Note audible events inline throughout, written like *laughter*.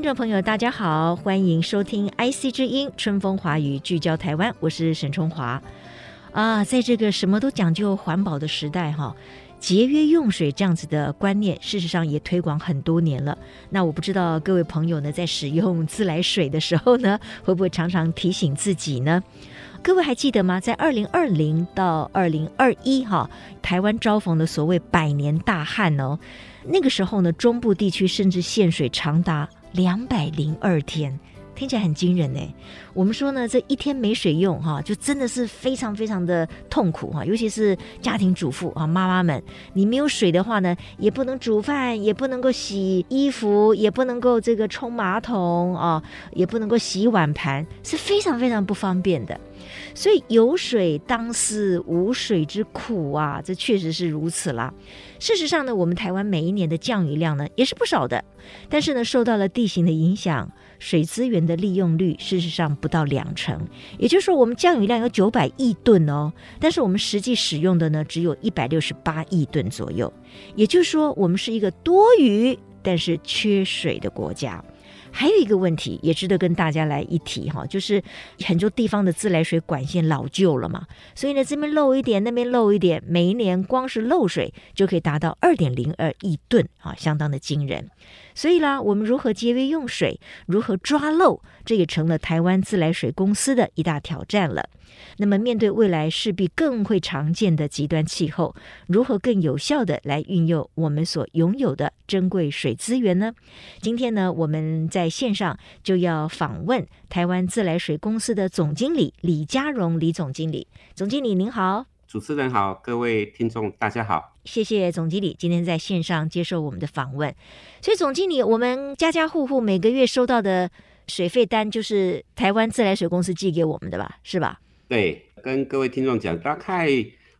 听众朋友，大家好，欢迎收听 IC 之音《春风华语》，聚焦台湾，我是沈春华。啊，在这个什么都讲究环保的时代，哈，节约用水这样子的观念，事实上也推广很多年了。那我不知道各位朋友呢，在使用自来水的时候呢，会不会常常提醒自己呢？各位还记得吗？在二零二零到二零二一，哈，台湾遭逢的所谓百年大旱哦，那个时候呢，中部地区甚至限水长达。两百零二天，听起来很惊人呢。我们说呢，这一天没水用哈，就真的是非常非常的痛苦哈。尤其是家庭主妇啊，妈妈们，你没有水的话呢，也不能煮饭，也不能够洗衣服，也不能够这个冲马桶啊，也不能够洗碗盘，是非常非常不方便的。所以有水当思无水之苦啊，这确实是如此啦。事实上呢，我们台湾每一年的降雨量呢也是不少的，但是呢，受到了地形的影响，水资源的利用率事实上不到两成。也就是说，我们降雨量有九百亿吨哦，但是我们实际使用的呢只有一百六十八亿吨左右。也就是说，我们是一个多雨但是缺水的国家。还有一个问题也值得跟大家来一提哈，就是很多地方的自来水管线老旧了嘛，所以呢，这边漏一点，那边漏一点，每一年光是漏水就可以达到二点零二亿吨啊，相当的惊人。所以啦，我们如何节约用水，如何抓漏，这也成了台湾自来水公司的一大挑战了。那么，面对未来势必更会常见的极端气候，如何更有效地来运用我们所拥有的珍贵水资源呢？今天呢，我们在线上就要访问台湾自来水公司的总经理李家荣李总经理。总经理您好。主持人好，各位听众大家好，谢谢总经理今天在线上接受我们的访问。所以总经理，我们家家户户每个月收到的水费单就是台湾自来水公司寄给我们的吧？是吧？对，跟各位听众讲，大概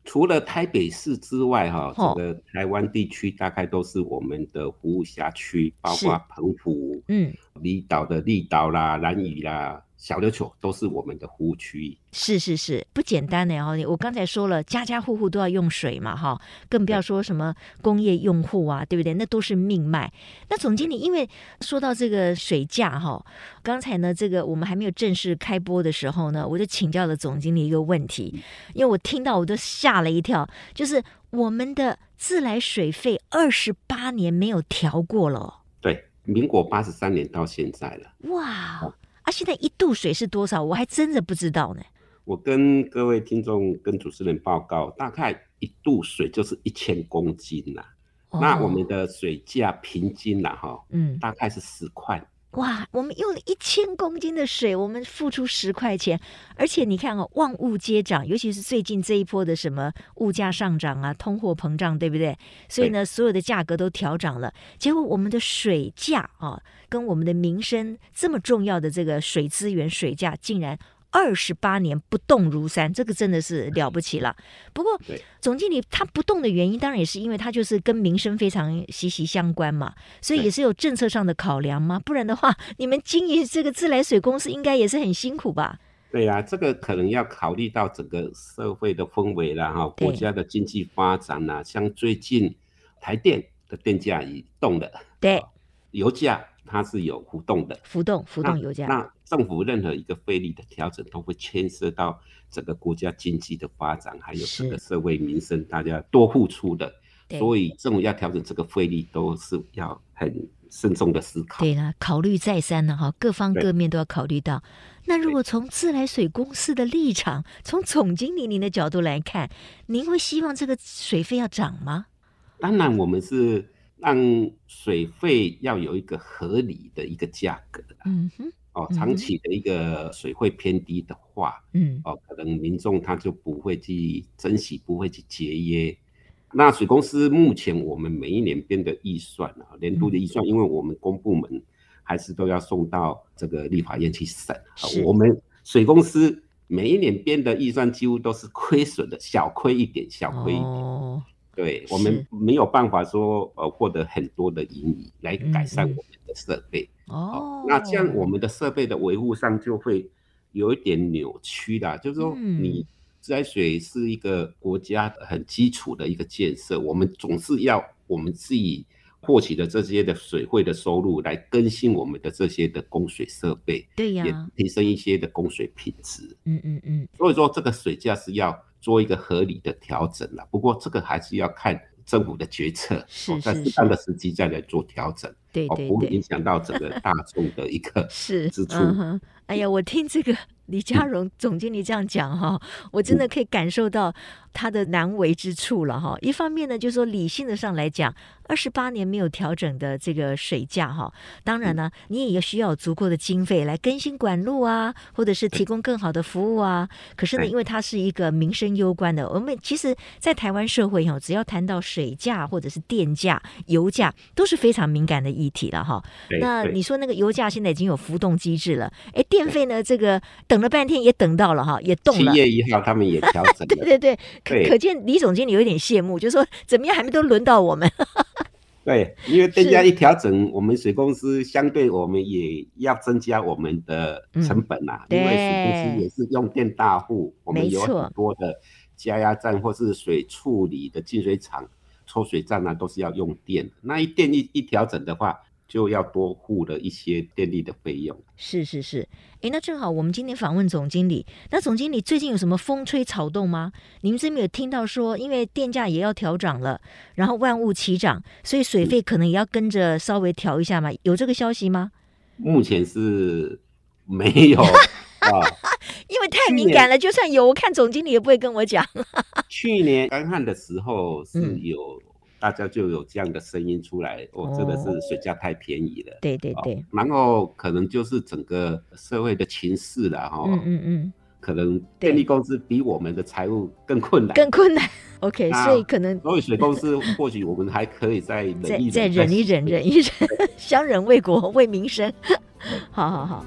除了台北市之外，哈，这个台湾地区大概都是我们的服务辖区，包括澎湖，嗯，离岛的绿岛啦、兰屿啦。小琉球都是我们的服务区域，是是是，不简单的哦。我刚才说了，家家户户都要用水嘛，哈，更不要说什么工业用户啊，对不对？那都是命脉。那总经理，因为说到这个水价哈，刚才呢，这个我们还没有正式开播的时候呢，我就请教了总经理一个问题，因为我听到我都吓了一跳，就是我们的自来水费二十八年没有调过了，对，民国八十三年到现在了，哇。啊，现在一度水是多少？我还真的不知道呢。我跟各位听众、跟主持人报告，大概一度水就是一千公斤。那我们的水价平均了，哈，嗯，大概是十块。哇，我们用了一千公斤的水，我们付出十块钱，而且你看哦，万物皆涨，尤其是最近这一波的什么物价上涨啊，通货膨胀，对不对？所以呢，所有的价格都调涨了，结果我们的水价啊，跟我们的民生这么重要的这个水资源水价，竟然。二十八年不动如山，这个真的是了不起了。不过，总经理他不动的原因，当然也是因为他就是跟民生非常息息相关嘛，所以也是有政策上的考量嘛。不然的话，*laughs* 你们经营这个自来水公司应该也是很辛苦吧？对、啊，这个可能要考虑到整个社会的氛围了哈，国家的经济发展呐，像最近台电的电价已动了，对，油价。它是有浮动的，浮动浮动油价。那政府任何一个费率的调整，都会牵涉到整个国家经济的发展，还有整个社会民生，大家多付出的。所以政府要调整这个费率，都是要很慎重的思考。对了，考虑再三了哈，各方各面都要考虑到。那如果从自来水公司的立场，从总经理您的角度来看，您会希望这个水费要涨吗？当然，我们是。让水费要有一个合理的一个价格，嗯哼，哦，长期的一个水位偏低的话，嗯，哦，可能民众他就不会去珍惜，不会去节约。那水公司目前我们每一年编的预算啊，年度的预算，因为我们公部门还是都要送到这个立法院去审，我们水公司每一年编的预算几乎都是亏损的，小亏一点，小亏一点。哦对，我们没有办法说呃获得很多的盈余来改善我们的设备。哦，那这样我们的设备的维护上就会有一点扭曲啦。就是说，你自来水是一个国家很基础的一个建设，我们总是要我们自己获取的这些的水费的收入来更新我们的这些的供水设备，对呀，也提升一些的供水品质。嗯嗯嗯，所以说这个水价是要。做一个合理的调整了，不过这个还是要看政府的决策，是在适当的时机再来做调整，对对，不会影响到整个大众的一个 *laughs* 是支出。哎呀，我听这个李家荣 *laughs* 总经理这样讲哈，我真的可以感受到他的难为之处了哈。一方面呢，就是说理性的上来讲，二十八年没有调整的这个水价哈，当然呢，你也需要足够的经费来更新管路啊，或者是提供更好的服务啊。可是呢，因为它是一个民生攸关的，我们其实，在台湾社会哈，只要谈到水价或者是电价、油价，都是非常敏感的议题了哈。那你说那个油价现在已经有浮动机制了，哎，电费呢？这个等了半天也等到了哈，也动了。七月一号他们也调整 *laughs* 了。对对对，可可见李总经理有一点羡慕，就是说怎么样还没都轮到我们。对，因为电价一调整，我们水公司相对我们也要增加我们的成本呐、啊嗯。因为水公司也是用电大户，我们有很多的加压站或是水处理的净水厂、抽水站啊，都是要用电。那一电一一调整的话，就要多付了一些电力的费用。是是是，哎，那正好我们今天访问总经理。那总经理最近有什么风吹草动吗？你们这边有听到说，因为电价也要调涨了，然后万物齐涨，所以水费可能也要跟着稍微调一下嘛？有这个消息吗？目前是没有 *laughs* 啊，因为太敏感了。就算有，我看总经理也不会跟我讲。去年干旱的时候是有。嗯大家就有这样的声音出来，哦，真的是水价太便宜了。对对对，然后可能就是整个社会的情势了哈。嗯嗯嗯，可能电力公司比我们的财务更困难，更困难。*laughs* OK，所以可能所以水公司或许我们还可以再忍一忍，再忍一忍，忍一忍，*laughs* 相忍为国，为民生。好 *laughs* 好好。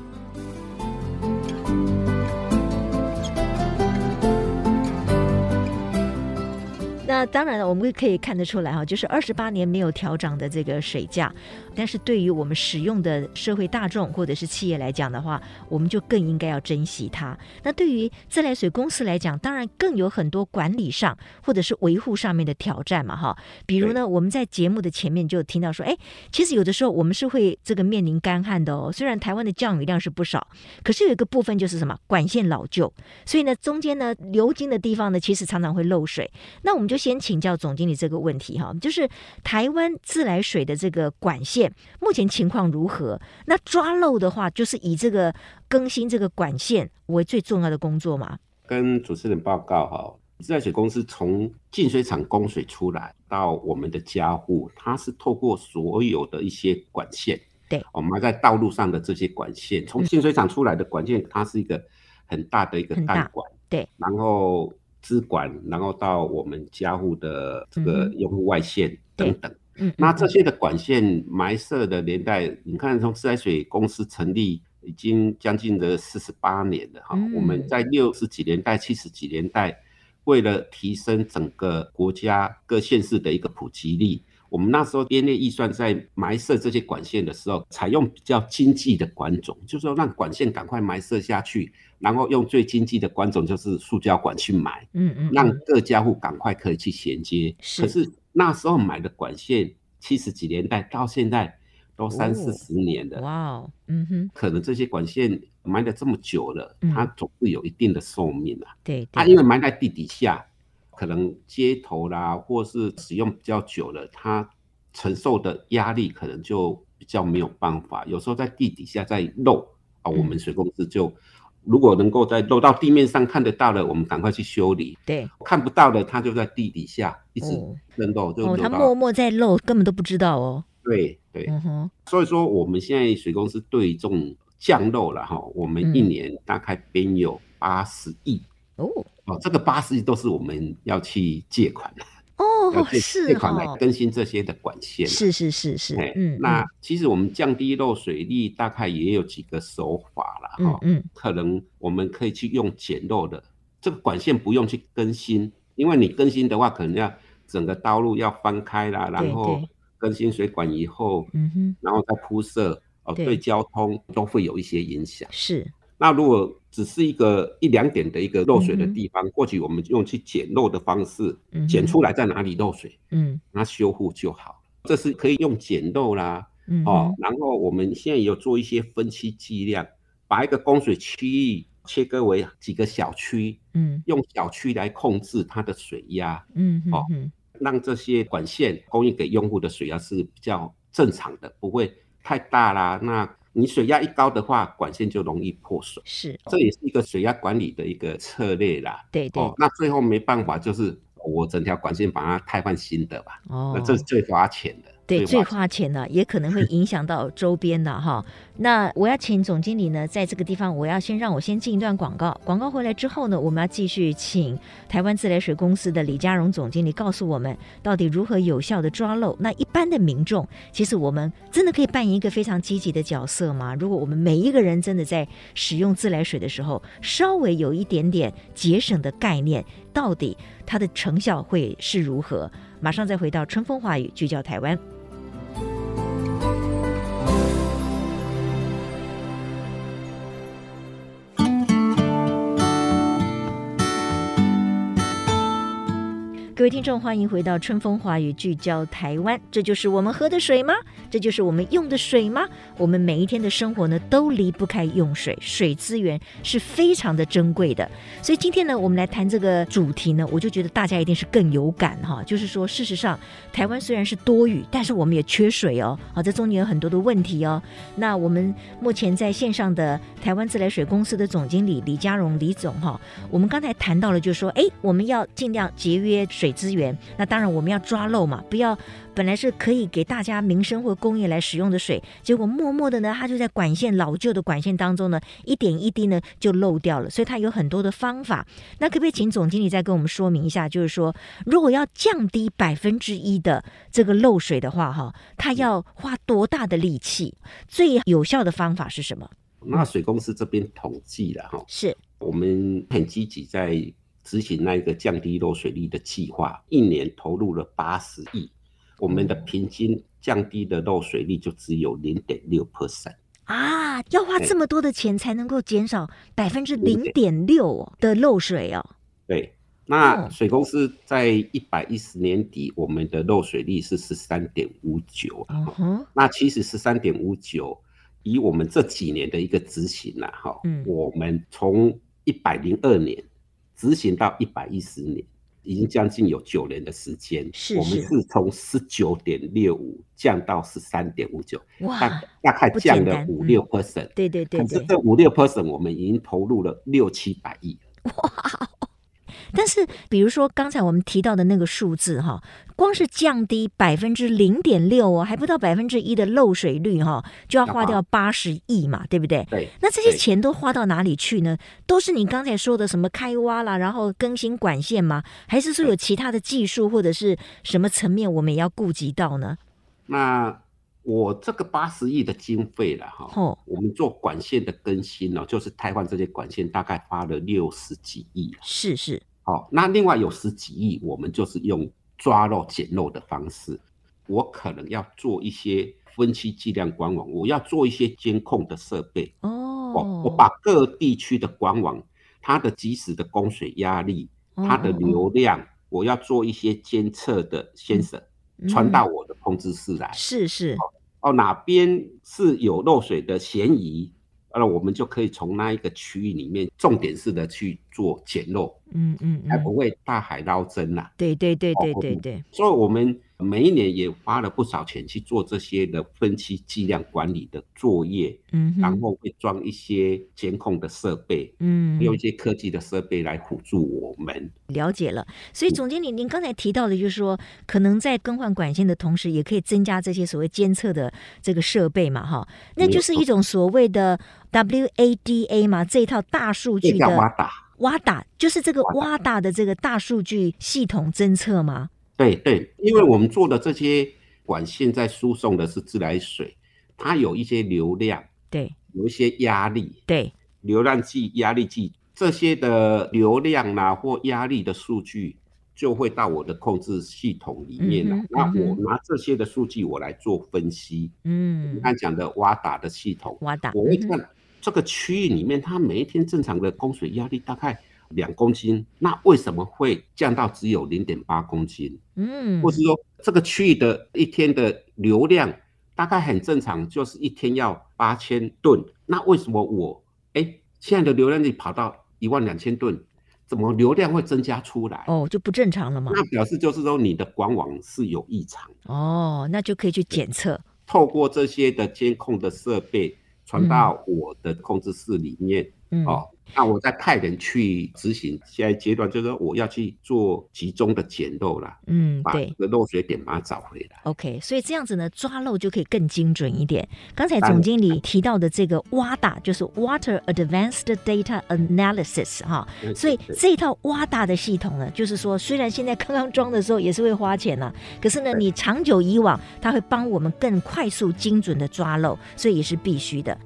那当然了，我们可以看得出来哈，就是二十八年没有调涨的这个水价，但是对于我们使用的社会大众或者是企业来讲的话，我们就更应该要珍惜它。那对于自来水公司来讲，当然更有很多管理上或者是维护上面的挑战嘛哈。比如呢，我们在节目的前面就听到说，哎，其实有的时候我们是会这个面临干旱的哦。虽然台湾的降雨量是不少，可是有一个部分就是什么管线老旧，所以呢中间呢流经的地方呢其实常常会漏水。那我们就先请教总经理这个问题哈，就是台湾自来水的这个管线目前情况如何？那抓漏的话，就是以这个更新这个管线为最重要的工作吗？跟主持人报告哈，自来水公司从净水厂供水出来到我们的家户，它是透过所有的一些管线，对，我们在道路上的这些管线，从净水厂出来的管线，它是一个很大的一个弹管，对，然后。支管，然后到我们家户的这个用户外线等等，嗯，那这些的管线埋设的年代，你看从自来水公司成立已经将近的四十八年了哈，我们在六十几年代、七十几年代，为了提升整个国家各县市的一个普及率。我们那时候编列预算在埋设这些管线的时候，采用比较经济的管种，就是说让管线赶快埋设下去，然后用最经济的管种，就是塑胶管去埋，嗯嗯，让各家户赶快可以去衔接。可是那时候买的管线，七十几年代到现在都三四十年了，哇哦，嗯哼，可能这些管线埋了这么久了，它总是有一定的寿命啊。对，它因为埋在地底下。可能接头啦，或是使用比较久了，它承受的压力可能就比较没有办法。有时候在地底下在漏啊，我们水公司就如果能够在漏到地面上看得到的，我们赶快去修理。对，看不到的，它就在地底下一直渗漏，就。它默默在漏，根本都不知道哦。对对。所以说，我们现在水公司对这种降漏了哈，我们一年大概编有八十亿哦哦，这个八十亿都是我们要去借款的哦，是借款来更新这些的管线，是是是是，嗯，那其实我们降低漏水率大概也有几个手法了哈，嗯，可能我们可以去用减漏的，这个管线不用去更新，因为你更新的话，可能要整个道路要翻开啦，然后更新水管以后，嗯哼，然后再铺设。哦，对交通都会有一些影响。是，那如果只是一个一两点的一个漏水的地方，或许我们用去捡漏的方式，减出来在哪里漏水，嗯，那修复就好。这是可以用捡漏啦，哦，然后我们现在有做一些分析计量，把一个供水区域切割为几个小区，嗯，用小区来控制它的水压，嗯，哦，让这些管线供应给用户的水压是比较正常的，不会。太大啦，那你水压一高的话，管线就容易破损。是，这也是一个水压管理的一个策略啦。对对。哦，那最后没办法，就是我整条管线把它汰换新的吧。哦，那这是最花钱的。对，最花钱的，也可能会影响到周边的 *laughs* 哈。那我要请总经理呢，在这个地方，我要先让我先进一段广告。广告回来之后呢，我们要继续请台湾自来水公司的李家荣总经理告诉我们，到底如何有效的抓漏。那一般的民众，其实我们真的可以扮演一个非常积极的角色吗？如果我们每一个人真的在使用自来水的时候，稍微有一点点节省的概念，到底它的成效会是如何？马上再回到春风化雨，聚焦台湾。各位听众，欢迎回到春风华语，聚焦台湾。这就是我们喝的水吗？这就是我们用的水吗？我们每一天的生活呢，都离不开用水，水资源是非常的珍贵的。所以今天呢，我们来谈这个主题呢，我就觉得大家一定是更有感哈。就是说，事实上，台湾虽然是多雨，但是我们也缺水哦。好，这中间有很多的问题哦。那我们目前在线上的台湾自来水公司的总经理李家荣李总哈，我们刚才谈到了，就是说，哎，我们要尽量节约水。资源，那当然我们要抓漏嘛，不要本来是可以给大家民生或工业来使用的水，结果默默的呢，它就在管线老旧的管线当中呢，一点一滴呢就漏掉了。所以它有很多的方法。那可不可以请总经理再跟我们说明一下，就是说如果要降低百分之一的这个漏水的话，哈，它要花多大的力气？最有效的方法是什么？那水公司这边统计了哈，是我们很积极在。执行那一个降低漏水率的计划，一年投入了八十亿，我们的平均降低的漏水率就只有零点六 percent 啊！要花这么多的钱才能够减少百分之零点六的漏水哦。对，那水公司在一百一十年底，我们的漏水率是十三点五九啊。Uh-huh. 那其实十三点五九，以我们这几年的一个执行了哈，嗯，我们从一百零二年。执行到一百一十年，已经将近有九年的时间。是，是，我们是从十九点六五降到十三点五九，大大概降了五六 percent。对对对，对，可是这五六 percent，我们已经投入了六七百亿。哇！但是，比如说刚才我们提到的那个数字哈，光是降低百分之零点六哦，还不到百分之一的漏水率哈，就要花掉八十亿嘛，对不对？对。那这些钱都花到哪里去呢？都是你刚才说的什么开挖啦，然后更新管线吗？还是说有其他的技术或者是什么层面，我们也要顾及到呢？那我这个八十亿的经费了哈，哦，我们做管线的更新呢，就是台湾这些管线，大概花了六十几亿。是是。好，那另外有十几亿，我们就是用抓漏捡漏的方式。我可能要做一些分区计量管网，我要做一些监控的设备。哦，我我把各地区的管网，它的即时的供水压力，它的流量，哦、我要做一些监测的 sensor，传到我的控制室来。是是。哦，哪边是有漏水的嫌疑？那我们就可以从那一个区域里面重点式的去做捡漏，嗯嗯，才不会大海捞针呐。对对对对对对。所以我们每一年也花了不少钱去做这些的分期计量管理的作业，嗯，然后会装一些监控的设备，嗯，用一些科技的设备来辅助我们。了解了，所以总经理，您刚才提到的，就是说，可能在更换管线的同时，也可以增加这些所谓监测的这个设备嘛，哈，那就是一种所谓的 WADA 嘛，这一套大数据的。挖打就是这个挖打的这个大数据系统侦测吗？对对，因为我们做的这些管现在输送的是自来水，它有一些流量，对，有一些压力，对，流量计、压力计这些的流量啊或压力的数据就会到我的控制系统里面了。嗯、那我拿这些的数据我来做分析。嗯，你刚讲的挖打的系统，挖打，我会看。嗯这个区域里面，它每一天正常的供水压力大概两公斤，那为什么会降到只有零点八公斤？嗯，或是说这个区域的一天的流量大概很正常，就是一天要八千吨，那为什么我哎现在的流量你跑到一万两千吨，怎么流量会增加出来？哦，就不正常了嘛？那表示就是说你的管网是有异常。哦，那就可以去检测，透过这些的监控的设备。传到我的控制室里面，嗯，哦。那我再派人去执行，现在阶段就是说我要去做集中的捡漏了，嗯，对，把这个漏水点把它找回来。OK，所以这样子呢，抓漏就可以更精准一点。刚才总经理提到的这个 WADA 就是 Water Advanced Data Analysis 哈，所以这一套 WADA 的系统呢，就是说虽然现在刚刚装的时候也是会花钱了，可是呢，你长久以往，它会帮我们更快速、精准的抓漏，所以也是必须的。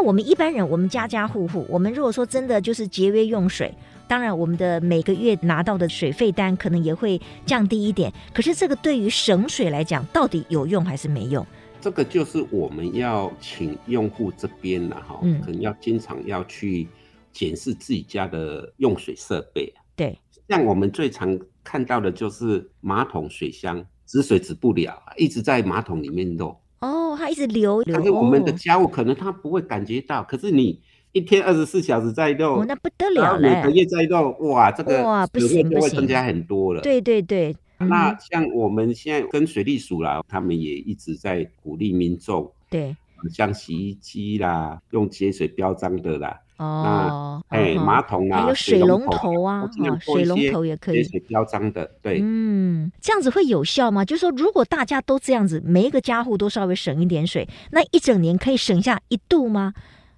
我们一般人，我们家家户户，我们如果说真的就是节约用水，当然我们的每个月拿到的水费单可能也会降低一点。可是这个对于省水来讲，到底有用还是没用？这个就是我们要请用户这边了哈，嗯，可能要经常要去检视自己家的用水设备。对，像我们最常看到的就是马桶水箱止水止不了，一直在马桶里面漏。哦，它一直流流。可是我们的家务可能他不会感觉到，哦、可是你一天二十四小时在动，哦，那不得了嘞。每个月在动，哇，这个哇不行不行，增加很多了。对对对。那像我们现在跟水利署啦，他们也一直在鼓励民众，对，像洗衣机啦，用节水标章的啦。哦，哎，马桶啊，还有水龙头啊，水龙头也可以节水标章的，对，嗯，这样子会有效吗？就是说，如果大家都这样子，每一个家户都稍微省一点水，那一整年可以省下一度吗？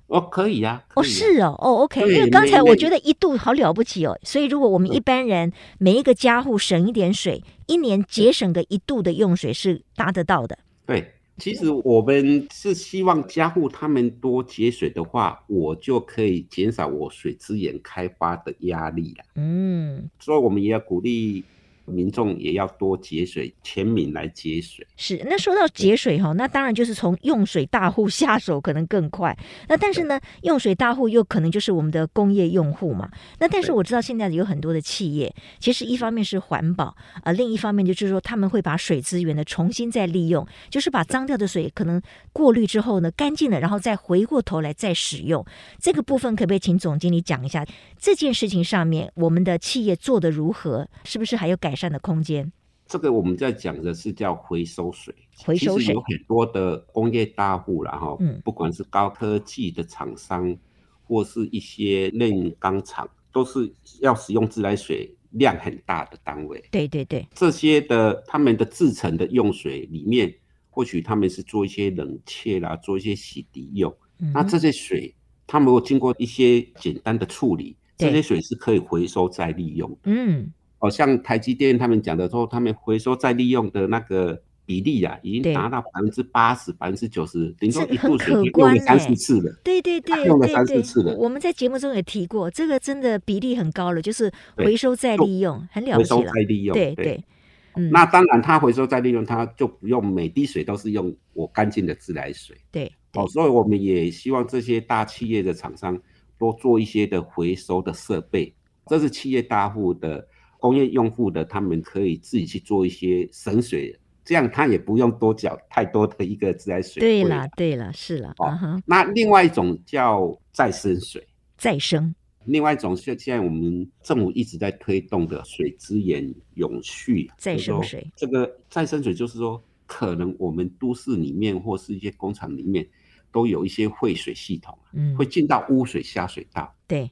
哦，可以呀，哦，是哦，哦，OK，因为刚才我觉得一度好了不起哦，所以如果我们一般人每一个家户省一点水，一年节省个一度的用水是达得到的，对。其实我们是希望家户他们多节水的话，我就可以减少我水资源开发的压力了。嗯，所以我们也要鼓励。民众也要多节水，全民来节水。是，那说到节水哈，那当然就是从用水大户下手可能更快。那但是呢，用水大户又可能就是我们的工业用户嘛。那但是我知道现在有很多的企业，其实一方面是环保啊，呃，另一方面就是说他们会把水资源呢重新再利用，就是把脏掉的水可能过滤之后呢干净了，然后再回过头来再使用。这个部分可不可以请总经理讲一下这件事情上面我们的企业做的如何？是不是还有改？改善的空间，这个我们在讲的是叫回收水。回收水有很多的工业大户，然后不管是高科技的厂商，或是一些炼钢厂，都是要使用自来水量很大的单位。对对对，这些的他们的制成的用水里面，或许他们是做一些冷却啦，做一些洗涤用。嗯、那这些水，他们会经过一些简单的处理，这些水是可以回收再利用。嗯。好像台积电他们讲的说，他们回收再利用的那个比例啊，已经达到百分之八十、百分之九十，等于说一度水用了三四次了。对对对，用了三四次了。我们在节目中也提过，这个真的比例很高了，就是回收再利用，很了不起了。回收再利用，对对。嗯，那当然，它回收再利用，它就不用每滴水都是用我干净的自来水。对。哦，所以我们也希望这些大企业的厂商多做一些的回收的设备，这是企业大户的。工业用户的，他们可以自己去做一些省水，这样他也不用多缴太多的一个自来水。对了，对了，是了。哦，那另外一种叫再生水，再生，另外一种是现在我们政府一直在推动的水资源永续再生水。这个再生水就是说，可能我们都市里面或是一些工厂里面都有一些废水系统，嗯，会进到污水下水道。对，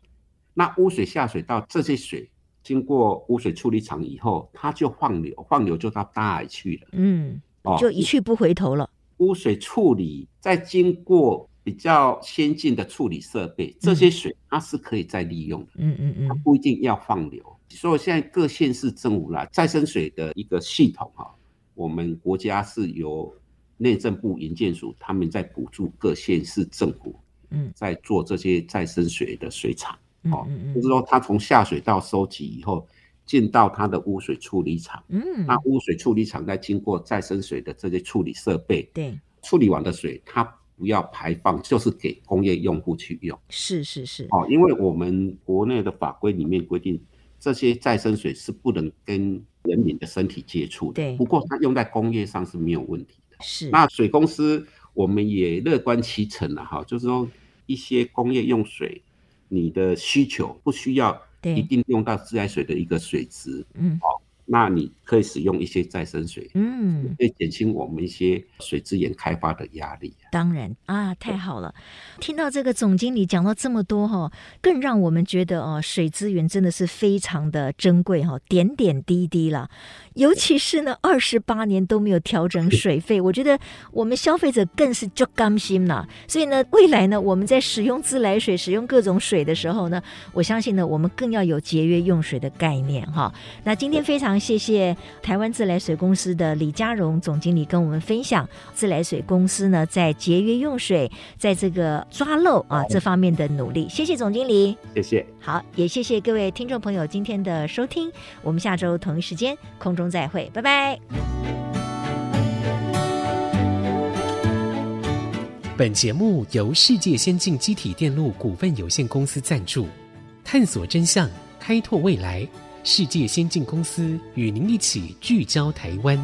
那污水下水道这些水经过污水处理厂以后，它就放流，放流就到大海去了。嗯，哦，就一去不回头了。污水处理再经过。比较先进的处理设备，这些水它是可以再利用的。嗯嗯嗯，它不一定要放流。所以现在各县市政府啦，再生水的一个系统哈，我们国家是由内政部营建署他们在补助各县市政府，嗯，在做这些再生水的水厂。哦，就是说它从下水道收集以后，进到它的污水处理厂。嗯，那污水处理厂再经过再生水的这些处理设备，对，处理完的水它。不要排放，就是给工业用户去用。是是是，哦，因为我们国内的法规里面规定，这些再生水是不能跟人民的身体接触的。对。不过它用在工业上是没有问题的。是。那水公司我们也乐观其成了哈，就是说一些工业用水，你的需求不需要一定用到自来水的一个水质。嗯。好。那你可以使用一些再生水，嗯，可以减轻我们一些水资源开发的压力。当然啊，太好了！听到这个总经理讲到这么多哈，更让我们觉得哦，水资源真的是非常的珍贵哈，点点滴滴了。尤其是呢，二十八年都没有调整水费，*laughs* 我觉得我们消费者更是就甘心了。所以呢，未来呢，我们在使用自来水、使用各种水的时候呢，我相信呢，我们更要有节约用水的概念哈。那今天非常谢谢台湾自来水公司的李家荣总经理跟我们分享自来水公司呢在节约用水，在这个抓漏啊这方面的努力。谢谢总经理，谢谢。好，也谢谢各位听众朋友今天的收听。我们下周同一时间空中再会，拜拜。本节目由世界先进机体电路股份有限公司赞助，探索真相，开拓未来。世界先进公司与您一起聚焦台湾。